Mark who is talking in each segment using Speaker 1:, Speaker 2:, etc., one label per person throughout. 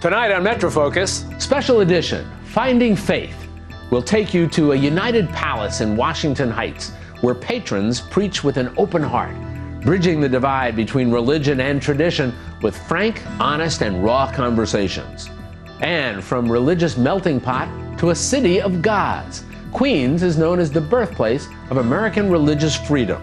Speaker 1: Tonight on Metrofocus,
Speaker 2: special edition Finding Faith will take you to a United Palace in Washington Heights where patrons preach with an open heart, bridging the divide between religion and tradition with frank, honest, and raw conversations. And from religious melting pot to a city of gods, Queens is known as the birthplace of American religious freedom.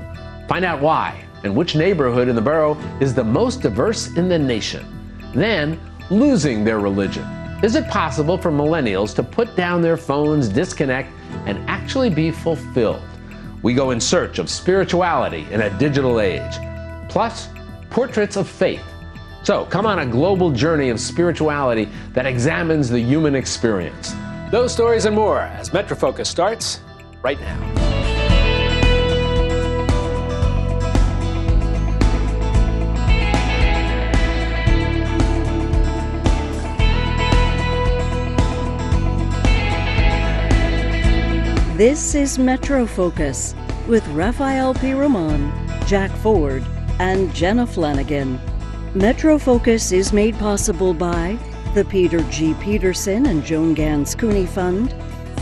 Speaker 2: Find out why and which neighborhood in the borough is the most diverse in the nation. Then, losing their religion. Is it possible for millennials to put down their phones, disconnect, and actually be fulfilled? We go in search of spirituality in a digital age. Plus, portraits of faith. So, come on a global journey of spirituality that examines the human experience.
Speaker 1: Those stories and more as Metrofocus starts right now.
Speaker 3: This is Metro Focus with Rafael Pi Roman, Jack Ford, and Jenna Flanagan. Metro Focus is made possible by the Peter G. Peterson and Joan Gans Cooney Fund,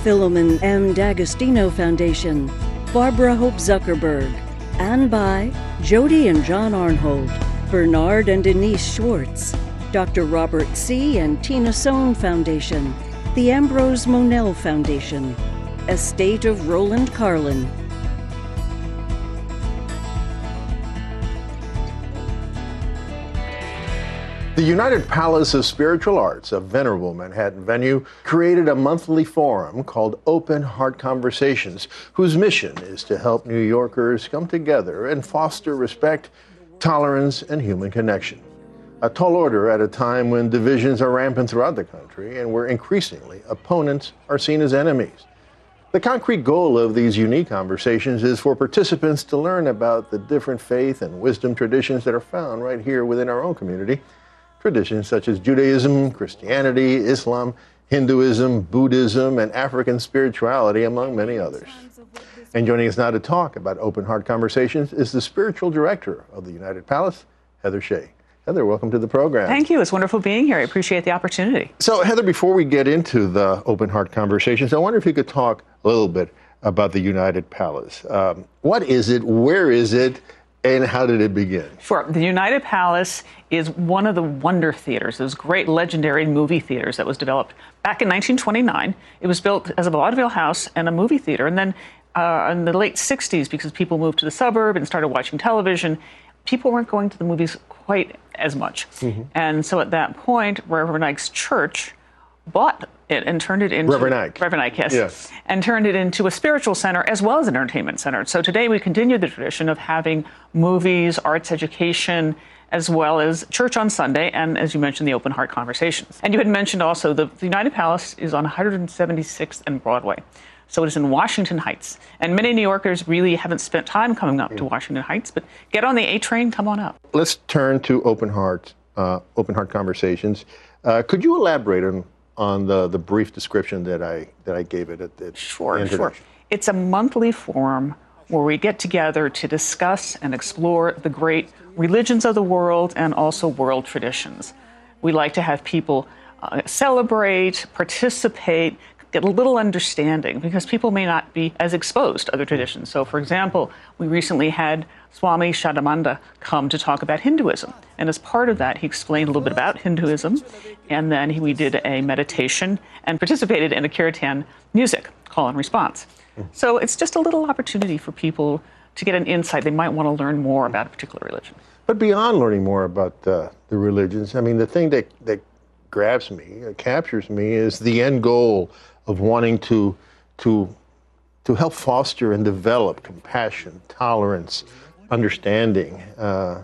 Speaker 3: Filomen M. D'Agostino Foundation, Barbara Hope Zuckerberg, and by Jody and John Arnhold, Bernard and Denise Schwartz, Dr. Robert C. and Tina Sohn Foundation, the Ambrose Monell Foundation, estate of Roland Carlin.
Speaker 4: The United Palace of Spiritual Arts, a venerable Manhattan venue, created a monthly forum called Open Heart Conversations, whose mission is to help New Yorkers come together and foster respect, tolerance, and human connection. A tall order at a time when divisions are rampant throughout the country and where increasingly opponents are seen as enemies. The concrete goal of these unique conversations is for participants to learn about the different faith and wisdom traditions that are found right here within our own community. Traditions such as Judaism, Christianity, Islam, Hinduism, Buddhism, and African spirituality, among many others. And joining us now to talk about open heart conversations is the spiritual director of the United Palace, Heather Shea. Heather, welcome to the program.
Speaker 5: Thank you. It's wonderful being here. I appreciate the opportunity.
Speaker 4: So, Heather, before we get into the open heart conversations, I wonder if you could talk a little bit about the United Palace. Um, what is it? Where is it? And how did it begin?
Speaker 5: Sure. The United Palace is one of the wonder theaters, those great legendary movie theaters that was developed back in 1929. It was built as a vaudeville house and a movie theater. And then uh, in the late 60s, because people moved to the suburb and started watching television, people weren't going to the movies quite as much. Mm-hmm. And so at that point, Reverend Ike's church bought it and turned it into
Speaker 4: Reverend Ike.
Speaker 5: Reverend Ike, yes, yes, and turned it into a spiritual center as well as an entertainment center. So today we continue the tradition of having movies, arts education, as well as church on Sunday, and as you mentioned, the open heart conversations. And you had mentioned also the, the United Palace is on 176th and Broadway. So it is in Washington Heights. And many New Yorkers really haven't spent time coming up to Washington Heights, but get on the A train, come on up.
Speaker 4: Let's turn to open heart, uh, open heart conversations. Uh, could you elaborate on, on the, the brief description that I, that I gave it at the
Speaker 5: Sure, sure. It's a monthly forum where we get together to discuss and explore the great religions of the world and also world traditions. We like to have people uh, celebrate, participate, get a little understanding because people may not be as exposed to other traditions. So, for example, we recently had Swami Shadamananda come to talk about Hinduism. And as part of that, he explained a little bit about Hinduism. And then he, we did a meditation and participated in a kirtan music call and response. So it's just a little opportunity for people to get an insight. They might want to learn more about a particular religion.
Speaker 4: But beyond learning more about uh, the religions, I mean, the thing that, that grabs me, uh, captures me, is the end goal of wanting to, to, to help foster and develop compassion, tolerance, understanding uh,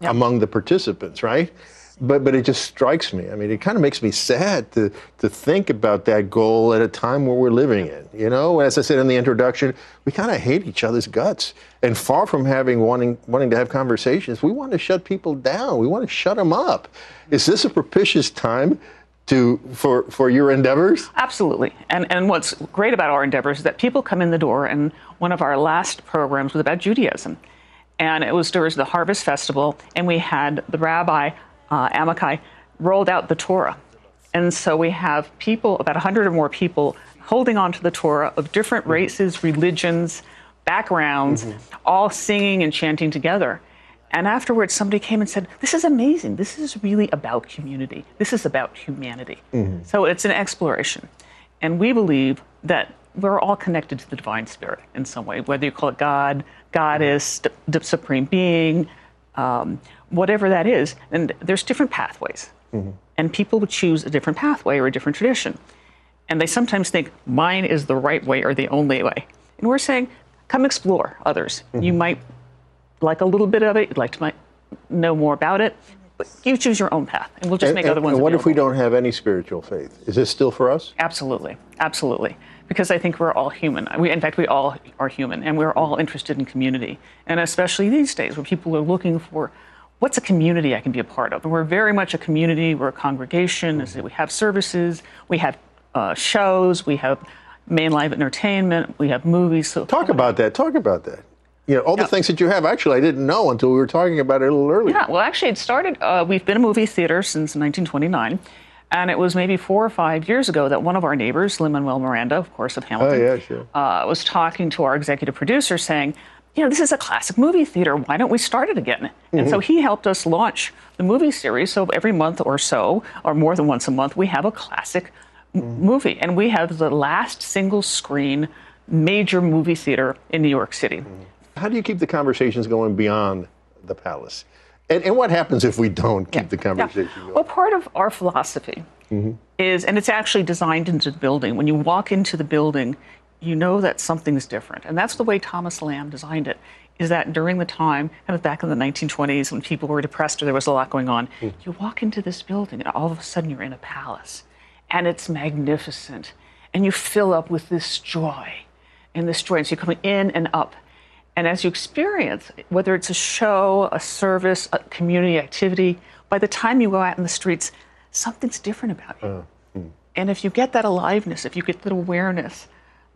Speaker 4: yep. among the participants, right? But, but it just strikes me. I mean, it kind of makes me sad to, to think about that goal at a time where we're living in. You know, as I said in the introduction, we kind of hate each other's guts. And far from having wanting, wanting to have conversations, we want to shut people down. We want to shut them up. Is this a propitious time to for for your endeavors?
Speaker 5: Absolutely. And and what's great about our endeavors is that people come in the door and one of our last programs was about Judaism. And it was during the Harvest Festival, and we had the rabbi, uh, Amichai, rolled out the Torah. And so we have people, about 100 or more people, holding on to the Torah of different races, religions, backgrounds, mm-hmm. all singing and chanting together. And afterwards, somebody came and said, This is amazing. This is really about community. This is about humanity. Mm-hmm. So it's an exploration. And we believe that we're all connected to the divine spirit in some way, whether you call it God, goddess, the supreme being, um, whatever that is. And there's different pathways. Mm-hmm. And people would choose a different pathway or a different tradition. And they sometimes think mine is the right way or the only way. And we're saying, come explore others. Mm-hmm. You might like a little bit of it, you'd like to know more about it, but you choose your own path, and we'll just
Speaker 4: and,
Speaker 5: make
Speaker 4: and,
Speaker 5: other ones.
Speaker 4: And what
Speaker 5: available.
Speaker 4: if we don't have any spiritual faith? Is this still for us?
Speaker 5: Absolutely, absolutely. Because I think we're all human. We, in fact, we all are human, and we're all interested in community. And especially these days, where people are looking for what's a community I can be a part of. And we're very much a community. We're a congregation. Mm-hmm. We have services. We have uh, shows. We have main live entertainment. We have movies.
Speaker 4: So talk about that. Talk about that. You know, all the things that you have. Actually, I didn't know until we were talking about it a little earlier.
Speaker 5: Yeah, well, actually, it started. Uh, we've been a movie theater since 1929. And it was maybe four or five years ago that one of our neighbors, Lin Manuel Miranda, of course, of Hamilton,
Speaker 4: oh, yeah, sure.
Speaker 5: uh, was talking to our executive producer saying, you know, this is a classic movie theater. Why don't we start it again? Mm-hmm. And so mm-hmm. he helped us launch the movie series. So every month or so, or more than once a month, we have a classic mm-hmm. movie. And we have the last single screen major movie theater in New York City. Mm-hmm.
Speaker 4: How do you keep the conversations going beyond the palace? And, and what happens if we don't keep yeah. the conversation yeah. going?
Speaker 5: Well, part of our philosophy mm-hmm. is, and it's actually designed into the building. When you walk into the building, you know that something's different. And that's the way Thomas Lamb designed it, is that during the time, kind of back in the 1920s when people were depressed or there was a lot going on, mm. you walk into this building and all of a sudden you're in a palace. And it's magnificent. And you fill up with this joy and this joy. And so you're coming in and up. And as you experience, whether it's a show, a service, a community activity, by the time you go out in the streets, something's different about you. Uh. And if you get that aliveness, if you get that awareness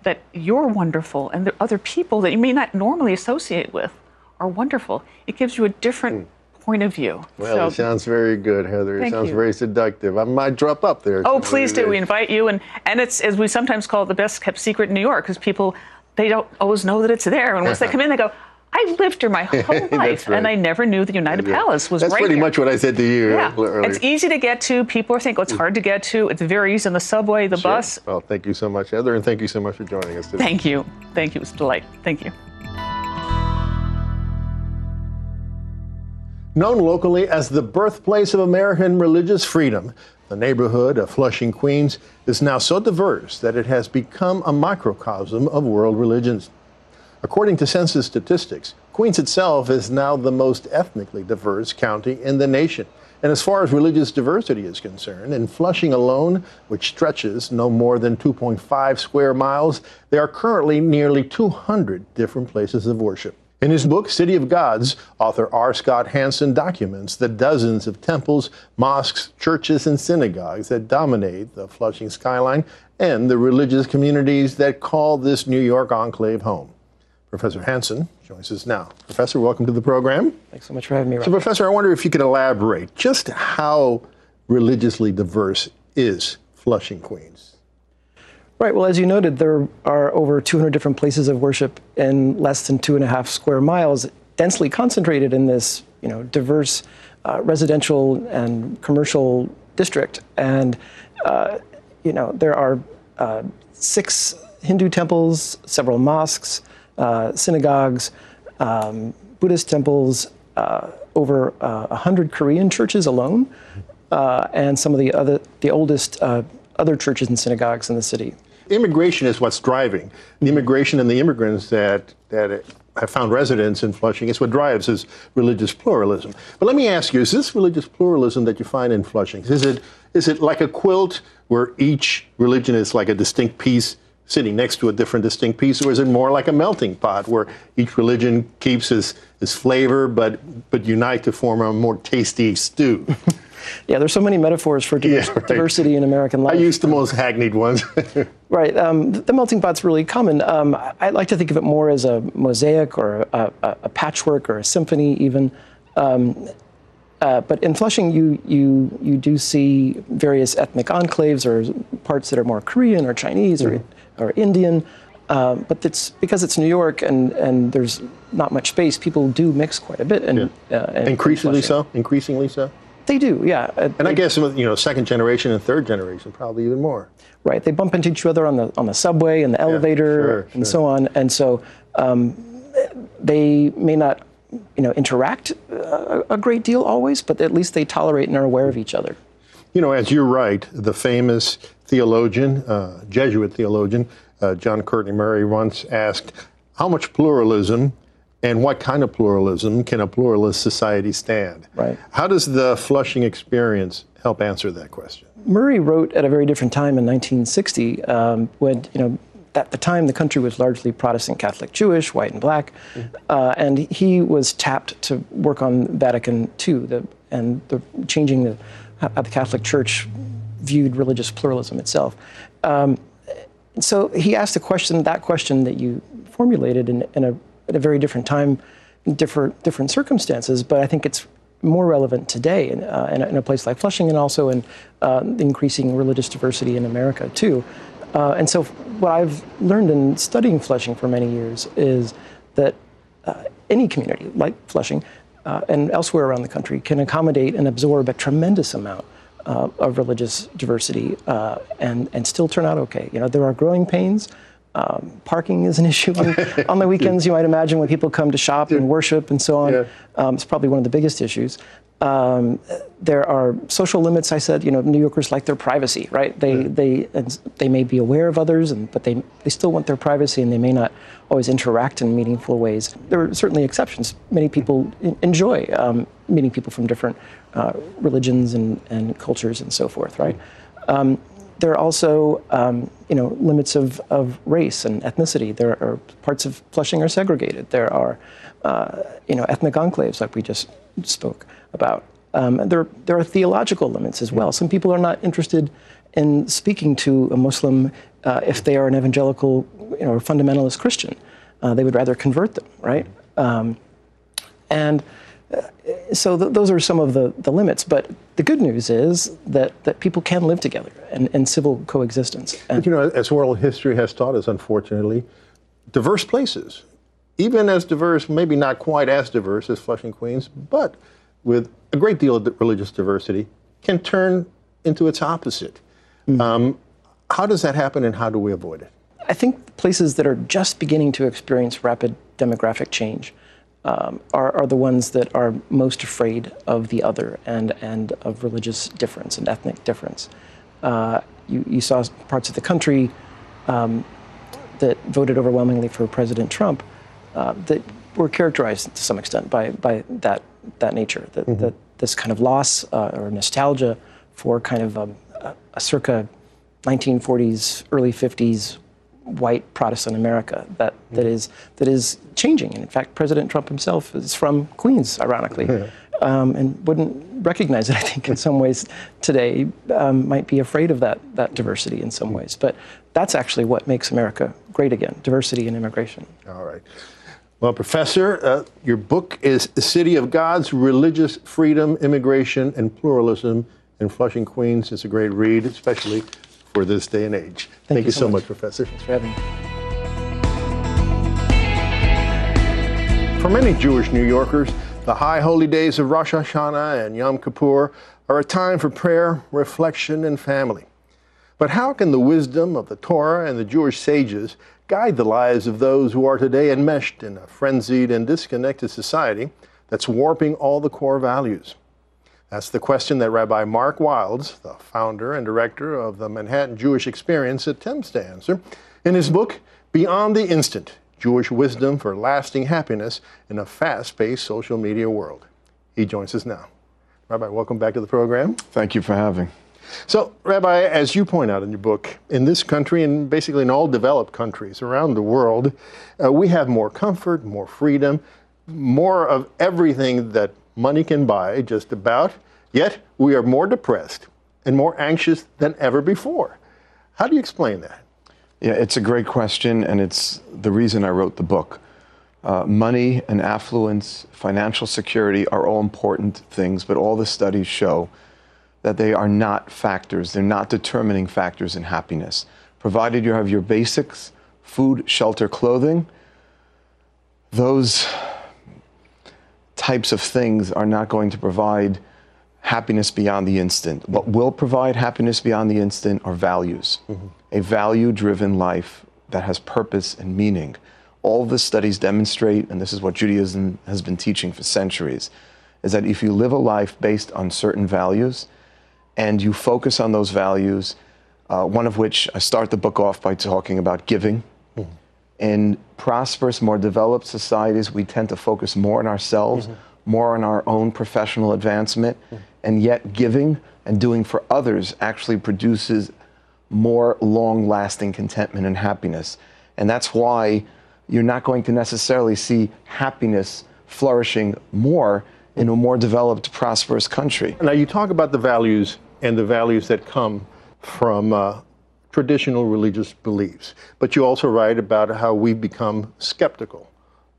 Speaker 5: that you're wonderful and the other people that you may not normally associate with are wonderful, it gives you a different hmm. point of view.
Speaker 4: Well, so, it sounds very good, Heather. It sounds you. very seductive. I might drop up there.
Speaker 5: Oh, please do. We invite you. And, and it's, as we sometimes call it, the best kept secret in New York because people they don't always know that it's there. And once they uh-huh. come in, they go, I've lived here my whole life, right. and I never knew the United yeah. Palace was right there.
Speaker 4: That's
Speaker 5: right
Speaker 4: pretty
Speaker 5: here.
Speaker 4: much what I said to you
Speaker 5: yeah.
Speaker 4: earlier.
Speaker 5: It's easy to get to. People think, oh, it's hard to get to. It's very easy on the subway, the
Speaker 4: sure.
Speaker 5: bus.
Speaker 4: Well, thank you so much, Heather, and thank you so much for joining us today.
Speaker 5: Thank you. Thank you. It was a delight. Thank you.
Speaker 4: Known locally as the birthplace of American religious freedom, the neighborhood of Flushing, Queens is now so diverse that it has become a microcosm of world religions. According to census statistics, Queens itself is now the most ethnically diverse county in the nation. And as far as religious diversity is concerned, in Flushing alone, which stretches no more than 2.5 square miles, there are currently nearly 200 different places of worship. In his book, City of Gods, author R. Scott Hanson documents the dozens of temples, mosques, churches, and synagogues that dominate the Flushing skyline and the religious communities that call this New York enclave home. Professor Hanson joins us now. Professor, welcome to the program.
Speaker 6: Thanks so much for having me.
Speaker 4: So, Professor, I wonder if you could elaborate just how religiously diverse is Flushing, Queens?
Speaker 6: Right. Well, as you noted, there are over 200 different places of worship in less than two and a half square miles, densely concentrated in this, you know, diverse uh, residential and commercial district. And, uh, you know, there are uh, six Hindu temples, several mosques, uh, synagogues, um, Buddhist temples, uh, over uh, 100 Korean churches alone, uh, and some of the other the oldest other churches and synagogues in the city.
Speaker 4: Immigration is what's driving the immigration and the immigrants that that have found residence in Flushing. It's what drives this religious pluralism. But let me ask you: Is this religious pluralism that you find in Flushing? Is it is it like a quilt where each religion is like a distinct piece? sitting next to a different distinct piece, or is it more like a melting pot where each religion keeps its, its flavor but, but unite to form a more tasty stew?
Speaker 6: yeah, there's so many metaphors for yeah, right. diversity in American life.
Speaker 4: I use the most hackneyed ones.
Speaker 6: right. Um, the melting pot's really common. Um, I like to think of it more as a mosaic or a, a, a patchwork or a symphony, even. Um, Uh, but in Flushing, you, you, you do see various ethnic enclaves or parts that are more Korean or Chinese or, or Indian. Um, but it's because it's New York and, and there's not much space. People do mix quite a bit. And, uh, in- in
Speaker 4: Increasingly so. Increasingly so.
Speaker 6: They do, yeah. Uh,
Speaker 4: And I guess you know, second generation and third generation probably even more.
Speaker 6: right. They bump into each other on the on the subway and the elevator
Speaker 4: sure,
Speaker 6: and
Speaker 4: sure.
Speaker 6: so on. And so um, they may not, you know, interact uh, a great deal always, but at least they tolerate and are aware of each other.
Speaker 4: You know, as you write, the famous theologian, uh, Jesuit theologian, uh, John Courtney Murray once asked, How much pluralism and what kind of pluralism can a pluralist society stand?
Speaker 6: Right.
Speaker 4: How does the Flushing experience help answer that question?
Speaker 6: Murray wrote at a very different time in 1960 um, when, you know, at the time the country was largely Protestant Catholic Jewish, white and black, uh, and he was tapped to work on Vatican II the, and the changing the, how the Catholic Church viewed religious pluralism itself. Um, so he asked the question, that question that you formulated in, in a, at a very different time, different, different circumstances, but I think it's more relevant today in, uh, in, a, in a place like Flushing and also in uh, the increasing religious diversity in America too. Uh, and so what I've learned in studying Flushing for many years is that uh, any community like Flushing uh, and elsewhere around the country can accommodate and absorb a tremendous amount uh, of religious diversity uh, and, and still turn out okay. You know, there are growing pains. Um, parking is an issue on, the weekends, you might imagine, when people come to shop and worship and so on.
Speaker 4: Yeah.
Speaker 6: Um, it's probably one of the biggest issues. Um, there are social limits. I said, you know, New Yorkers like their privacy, right? They they and they may be aware of others, and but they they still want their privacy, and they may not always interact in meaningful ways. There are certainly exceptions. Many people enjoy um, meeting people from different uh, religions and, and cultures and so forth, right? Um, there are also, um, you know, limits of, of race and ethnicity. There are parts of Flushing are segregated. There are, uh, you know, ethnic enclaves like we just spoke about. Um, there, there are theological limits as well. Some people are not interested in speaking to a Muslim uh, if they are an evangelical, you know, or fundamentalist Christian. Uh, they would rather convert them, right? Um, and uh, so th- those are some of the, the limits. But the good news is that, that people can live together in, in civil coexistence. And
Speaker 4: But you know, as world history has taught us, unfortunately, diverse places, even as diverse, maybe not quite as diverse as Flushing, Queens, but with a great deal of religious diversity, can turn into its opposite. Um, how does that happen, and how do we avoid it?
Speaker 6: I think places that are just beginning to experience rapid demographic change um, are, are the ones that are most afraid of the other and, and of religious difference and ethnic difference. Uh, you, you saw parts of the country um, that voted overwhelmingly for President Trump uh, that were characterized to some extent by, by that, that nature, that, that this kind of loss uh, or nostalgia for kind of um, a, a circa 1940s, early 50s white Protestant America that, that is that is changing. And in fact, President Trump himself is from Queens, ironically, um, and wouldn't recognize it. I think in some ways today um, might be afraid of that that diversity in some ways. But that's actually what makes America great again: diversity and immigration.
Speaker 4: All right. Well, Professor, uh, your book is The City of God's Religious Freedom, Immigration, and Pluralism in Flushing, Queens. It's a great read, especially for this day and age. Thank, you so much, Professor.
Speaker 6: Thanks for having me.
Speaker 4: For many Jewish New Yorkers, the high holy days of Rosh Hashanah and Yom Kippur are a time for prayer, reflection, and family. But how can the wisdom of the Torah and the Jewish sages guide the lives of those who are today enmeshed in a frenzied and disconnected society that's warping all the core values? That's the question that Rabbi Mark Wildes, the founder and director of the Manhattan Jewish Experience, attempts to answer in his book, Beyond the Instant Jewish Wisdom for Lasting Happiness in a Fast Paced Social Media World. He joins us now. Rabbi, welcome back to the program.
Speaker 7: Thank you for having.
Speaker 4: So, Rabbi, as you point out in your book, in this country and basically in all developed countries around the world, uh, we have more comfort, more freedom, more of everything that money can buy, just about. Yet, we are more depressed and more anxious than ever before. How do you explain that?
Speaker 7: Yeah, it's a great question, and it's the reason I wrote the book. Uh, money and affluence, financial security are all important things, but all the studies show that they are not factors. They're not determining factors in happiness. Provided you have your basics food, shelter, clothing those types of things are not going to provide happiness beyond the instant. What will provide happiness beyond the instant are values. Mm-hmm. A value driven life that has purpose and meaning. All the studies demonstrate, and this is what Judaism has been teaching for centuries, is that if you live a life based on certain values and you focus on those values, uh, one of which I start the book off by talking about giving. Mm-hmm. In prosperous, more developed societies, we tend to focus more on ourselves, mm-hmm. more on our own professional advancement, mm-hmm. and yet giving and doing for others actually produces more long lasting contentment and happiness. And that's why you're not going to necessarily see happiness flourishing more in a more developed, prosperous country.
Speaker 4: Now, you talk about the values and the values that come from uh, traditional religious beliefs, but you also write about how we've become skeptical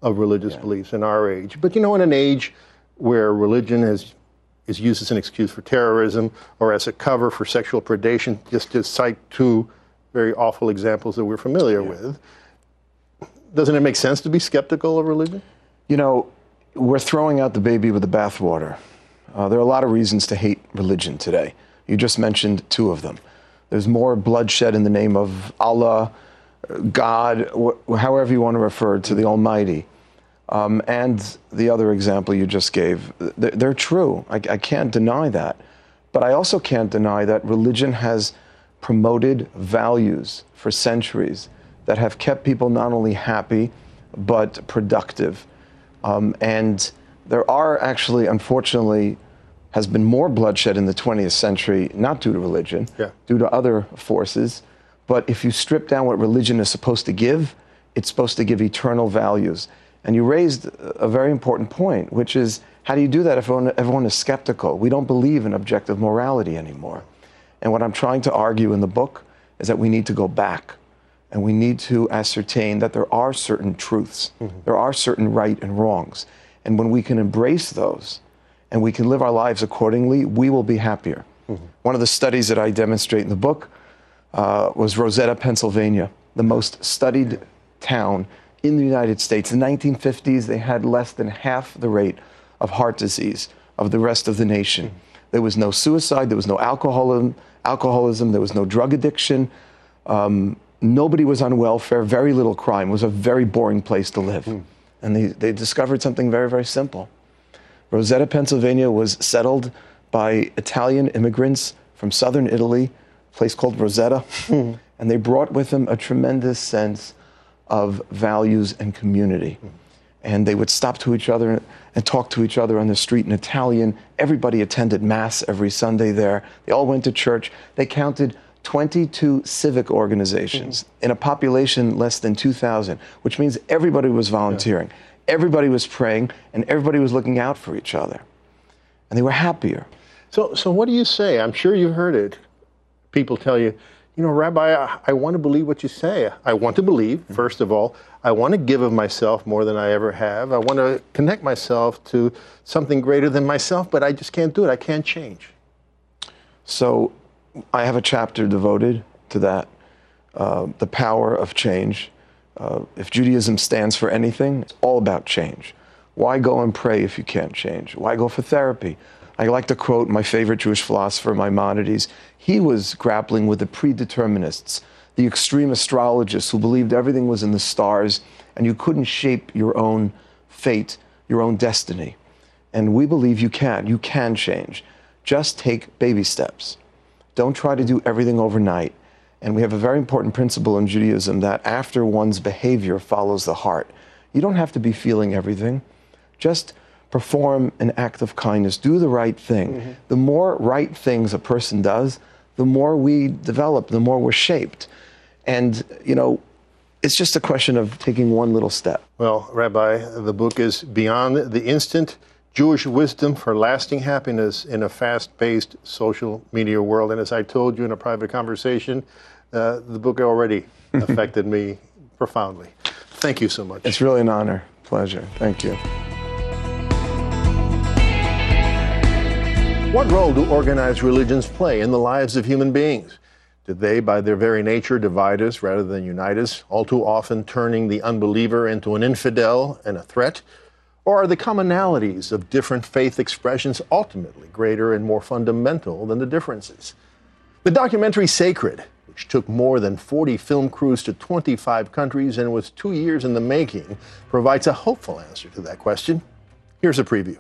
Speaker 4: of religious yeah. beliefs in our age. But you know, in an age where religion is is used as an excuse for terrorism or as a cover for sexual predation, just to cite two very awful examples that we're familiar yeah. with. Doesn't it make sense to be skeptical of religion?
Speaker 7: You know, we're throwing out the baby with the bathwater. Uh, there are a lot of reasons to hate religion today. You just mentioned two of them. There's more bloodshed in the name of Allah, God, wh- however you want to refer to the Almighty. Um, and the other example you just gave, they're, they're true. I, I can't deny that. But I also can't deny that religion has promoted values for centuries that have kept people not only happy, but productive. Um, and there are actually, unfortunately, has been more bloodshed in the 20th century, not due to religion, yeah. due to other forces. But if you strip down what religion is supposed to give, it's supposed to give eternal values. And you raised a very important point, which is how do you do that if everyone, everyone is skeptical? We don't believe in objective morality anymore. And what I'm trying to argue in the book is that we need to go back and we need to ascertain that there are certain truths, mm-hmm. there are certain right and wrongs. And when we can embrace those and we can live our lives accordingly, we will be happier. Mm-hmm. One of the studies that I demonstrate in the book uh, was Roseto, Pennsylvania, the most studied town in the United States. In the 1950s, they had less than half the rate of heart disease of the rest of the nation. There was no suicide, there was no alcoholism, alcoholism there was no drug addiction. Um, nobody was on welfare, very little crime. It was a very boring place to live. Mm. And they, they discovered something very, very simple. Roseto, Pennsylvania was settled by Italian immigrants from southern Italy, a place called Roseto. Mm. And they brought with them a tremendous sense of values and community. And they would stop to each other and talk to each other on the street in Italian. Everybody attended Mass every Sunday there. They all went to church. They counted 22 civic organizations mm-hmm. in a population less than 2,000, which means everybody was volunteering, yeah. Everybody was praying, and everybody was looking out for each other. And they were happier.
Speaker 4: So, so what do you say? I'm sure you've heard it. People tell you, you know, Rabbi, I, I, want to believe what you say. I want to believe, mm-hmm. first of all. I want to give of myself more than I ever have. I want to connect myself to something greater than myself, but I just can't do it. I can't change.
Speaker 7: So I have a chapter devoted to that uh, the power of change. Uh, if Judaism stands for anything, it's all about change. Why go and pray if you can't change? Why go for therapy? I like to quote my favorite Jewish philosopher, Maimonides. He was grappling with the predeterminists, the extreme astrologists who believed everything was in the stars and you couldn't shape your own fate, your own destiny. And we believe you can. You can change. Just take baby steps. Don't try to do everything overnight. And we have a very important principle in Judaism that after one's behavior follows the heart. You don't have to be feeling everything. Just perform an act of kindness, do the right thing. Mm-hmm. The more right things a person does, the more we develop, the more we're shaped. And, you know, it's just a question of taking one little step.
Speaker 4: Well, Rabbi, the book is Beyond the Instant Jewish Wisdom for Lasting Happiness in a Fast Paced Social Media World. And as I told you in a private conversation, uh, the book already affected me profoundly. Thank you so much.
Speaker 7: It's really an honor. pleasure. Thank you.
Speaker 4: What role do organized religions play in the lives of human beings? Do they, by their very nature, divide us rather than unite us, all too often turning the unbeliever into an infidel and a threat? Or are the commonalities of different faith expressions ultimately greater and more fundamental than the differences? The documentary Sacred, which took more than 40 film crews to 25 countries and was two years in the making, provides a hopeful answer to that question. Here's a preview.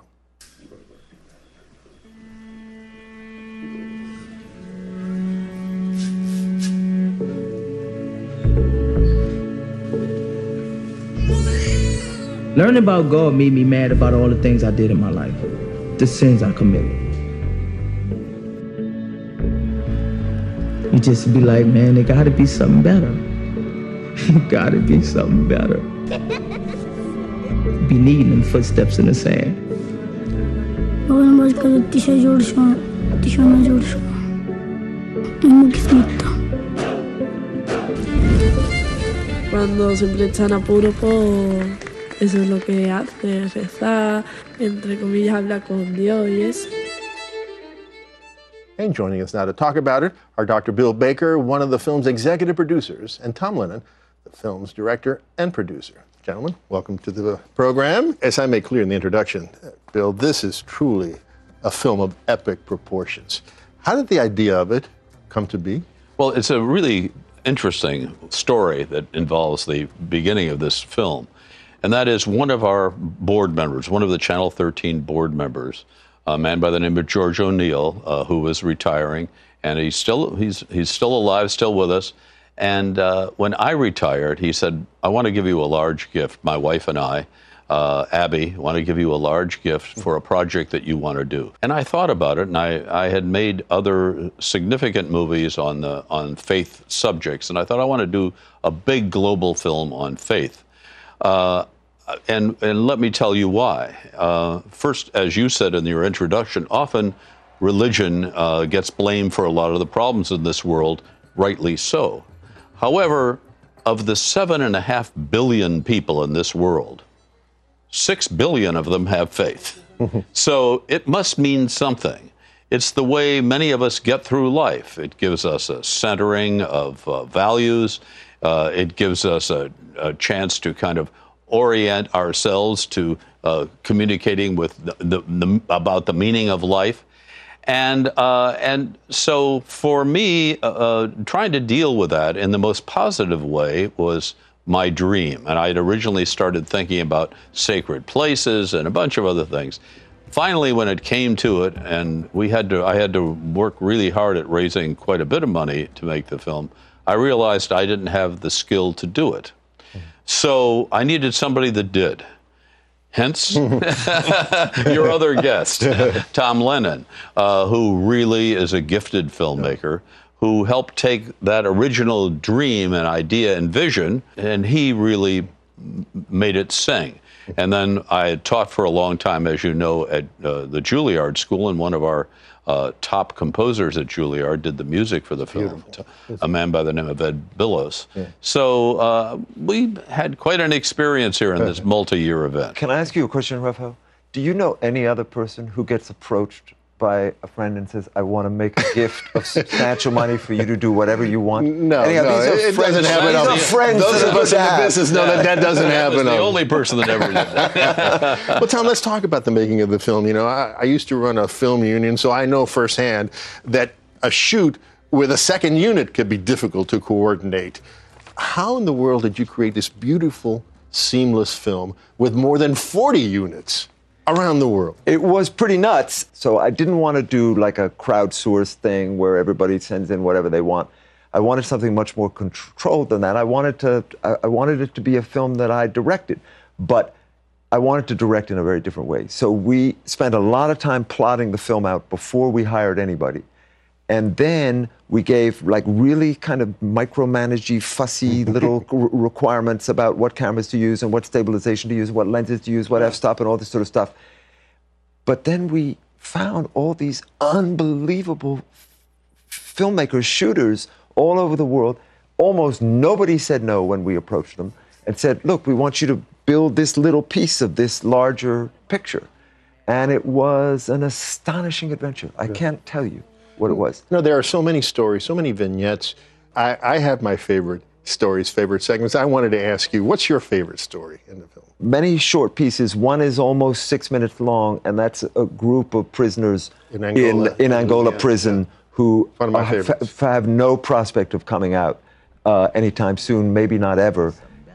Speaker 8: Learning about God made me mad about all the things I did in my life, the sins I committed. You just be like, man, there gotta be something better. gotta be something better. be needing them footsteps in the sand.
Speaker 9: Por Eso es lo que hace, rezar, entre comillas, hablar con Dios y eso.
Speaker 4: And joining us now to talk about it are Dr. Bill Baker, one of the film's executive producers, and Tom Lennon, the film's director and producer. Gentlemen, welcome to the program. As I made clear in the introduction, uh, Bill, this is truly a film of epic proportions. How did the idea of it come to be?
Speaker 10: Well, it's a really interesting story that involves the beginning of this film and that is one of our board members, one of the Channel 13 board members, a man by the name of George O'Neill, uh, who was retiring, and he's still he's he's still alive, still with us. And uh, when I retired, he said, "I want to give you a large gift. My wife and I, uh, Abby, want to give you a large gift for a project that you want to do." And I thought about it, and I, I had made other significant movies on the on faith subjects, and I thought I want to do a big global film on faith. Uh, and, and let me tell you why. Uh, first, as you said in your introduction, often religion uh, gets blamed for a lot of the problems in this world, rightly so. However, of the seven and a half billion people in this world, six billion of them have faith. so it must mean something. It's the way many of us get through life. It gives us a centering of uh, values. Uh, it gives us a, a chance to kind of orient ourselves to uh, communicating with the, the, the, about the meaning of life. And, uh, and so for me, uh, uh, trying to deal with that in the most positive way was my dream. And I had originally started thinking about sacred places and a bunch of other things. Finally, when it came to it, and we had to, I had to work really hard at raising quite a bit of money to make the film, I realized I didn't have the skill to do it. So I needed somebody that did. Hence, your other guest, Tom Lennon, uh, who really is a gifted filmmaker, who helped take that original dream and idea and vision, and he really made it sing. And then I had taught for a long time, as you know, at uh, the Juilliard School, and one of our uh, top composers at Juilliard did the music for the film, a man by the name of Ed Bilous. Yeah. So uh, we had quite an experience here in Perfect. this multi-year event.
Speaker 11: Can I ask you a question, Rafael? Do you know any other person who gets approached by a friend and says, "I want to make a gift of substantial money for you to do whatever you want."
Speaker 4: No, Anyhow, no, it doesn't happen.
Speaker 11: These are friends.
Speaker 4: Those of us in the business know that that doesn't happen.
Speaker 10: the only person that ever did that.
Speaker 4: well, Tom, let's talk about the making of the film. You know, I, I used to run a film union, so I know firsthand that a shoot with a second unit could be difficult to coordinate. How in the world did you create this beautiful, seamless film with more than 40 units? Around the world.
Speaker 11: It was pretty nuts. So I didn't want to do like a crowdsourced thing where everybody sends in whatever they want. I wanted something much more controlled than that. I wanted to I wanted it to be a film that I directed, but I wanted to direct in a very different way. So we spent a lot of time plotting the film out before we hired anybody. And then we gave like really kind of micromanagey, fussy little requirements about what cameras to use and what stabilization to use, what lenses to use, what f-stop, and all this sort of stuff. But then we found all these unbelievable filmmakers, shooters all over the world. Almost nobody said no when we approached them and said, "Look, we want you to build this little piece of this larger picture. And it was an astonishing adventure. I can't tell you what it was.
Speaker 4: You know, there are so many stories, so many vignettes. I, I have my favorite stories, favorite segments. I wanted to ask you, what's your favorite story in the film?
Speaker 11: Many short pieces. One is almost six minutes long, and that's a group of prisoners
Speaker 4: In Angola.
Speaker 11: in, in Angola
Speaker 4: Yeah,
Speaker 11: prison who
Speaker 4: my
Speaker 11: are- f- have no prospect of coming out uh, anytime soon, maybe not ever.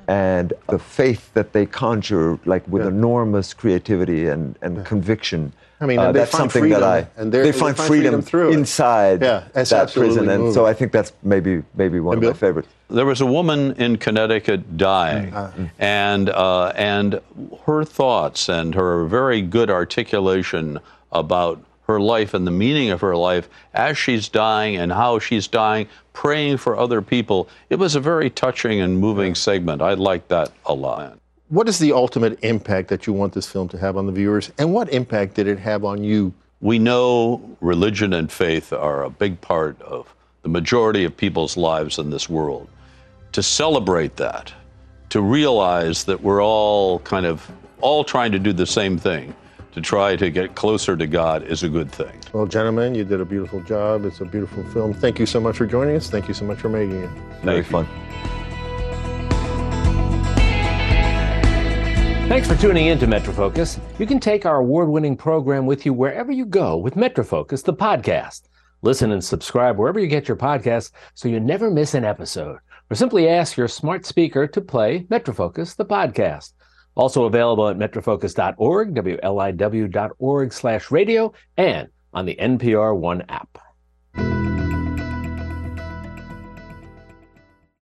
Speaker 11: And the faith that they conjure, like with
Speaker 4: Yeah.
Speaker 11: enormous creativity and, and conviction.
Speaker 4: I mean,
Speaker 11: uh,
Speaker 4: they
Speaker 11: that's
Speaker 4: find
Speaker 11: something
Speaker 4: freedom,
Speaker 11: that I
Speaker 4: and they're-
Speaker 11: they
Speaker 4: they
Speaker 11: find
Speaker 4: find
Speaker 11: freedom,
Speaker 4: freedom through
Speaker 11: inside
Speaker 4: Yeah,
Speaker 11: that
Speaker 4: absolutely
Speaker 11: prison, and so I think that's maybe maybe one of my
Speaker 4: Bill?
Speaker 11: favorites.
Speaker 10: There was a woman in Connecticut dying, and uh, and her thoughts and her very good articulation about her life and the meaning of her life as she's dying and how she's dying, praying for other people. It was a very touching and moving segment. I liked that a lot.
Speaker 4: What is the ultimate impact that you want this film to have on the viewers, and what impact did it have on you?
Speaker 10: We know religion and faith are a big part of the majority of people's lives in this world. To celebrate that, to realize that we're all kind of all trying to do the same thing, to try to get closer to God is a good thing.
Speaker 4: Well, gentlemen, you did a beautiful job. It's a beautiful film. Thank you so much for joining us. Thank you so much for making it.
Speaker 11: Very
Speaker 10: you.
Speaker 11: fun.
Speaker 2: Thanks for tuning in to Metrofocus. You can take our award winning program with you wherever you go with Metrofocus, the podcast. Listen and subscribe wherever you get your podcasts so you never miss an episode. Or simply ask your smart speaker to play Metrofocus, the podcast. Also available at metrofocus.org, WLIW.org slash radio, and on the NPR One app.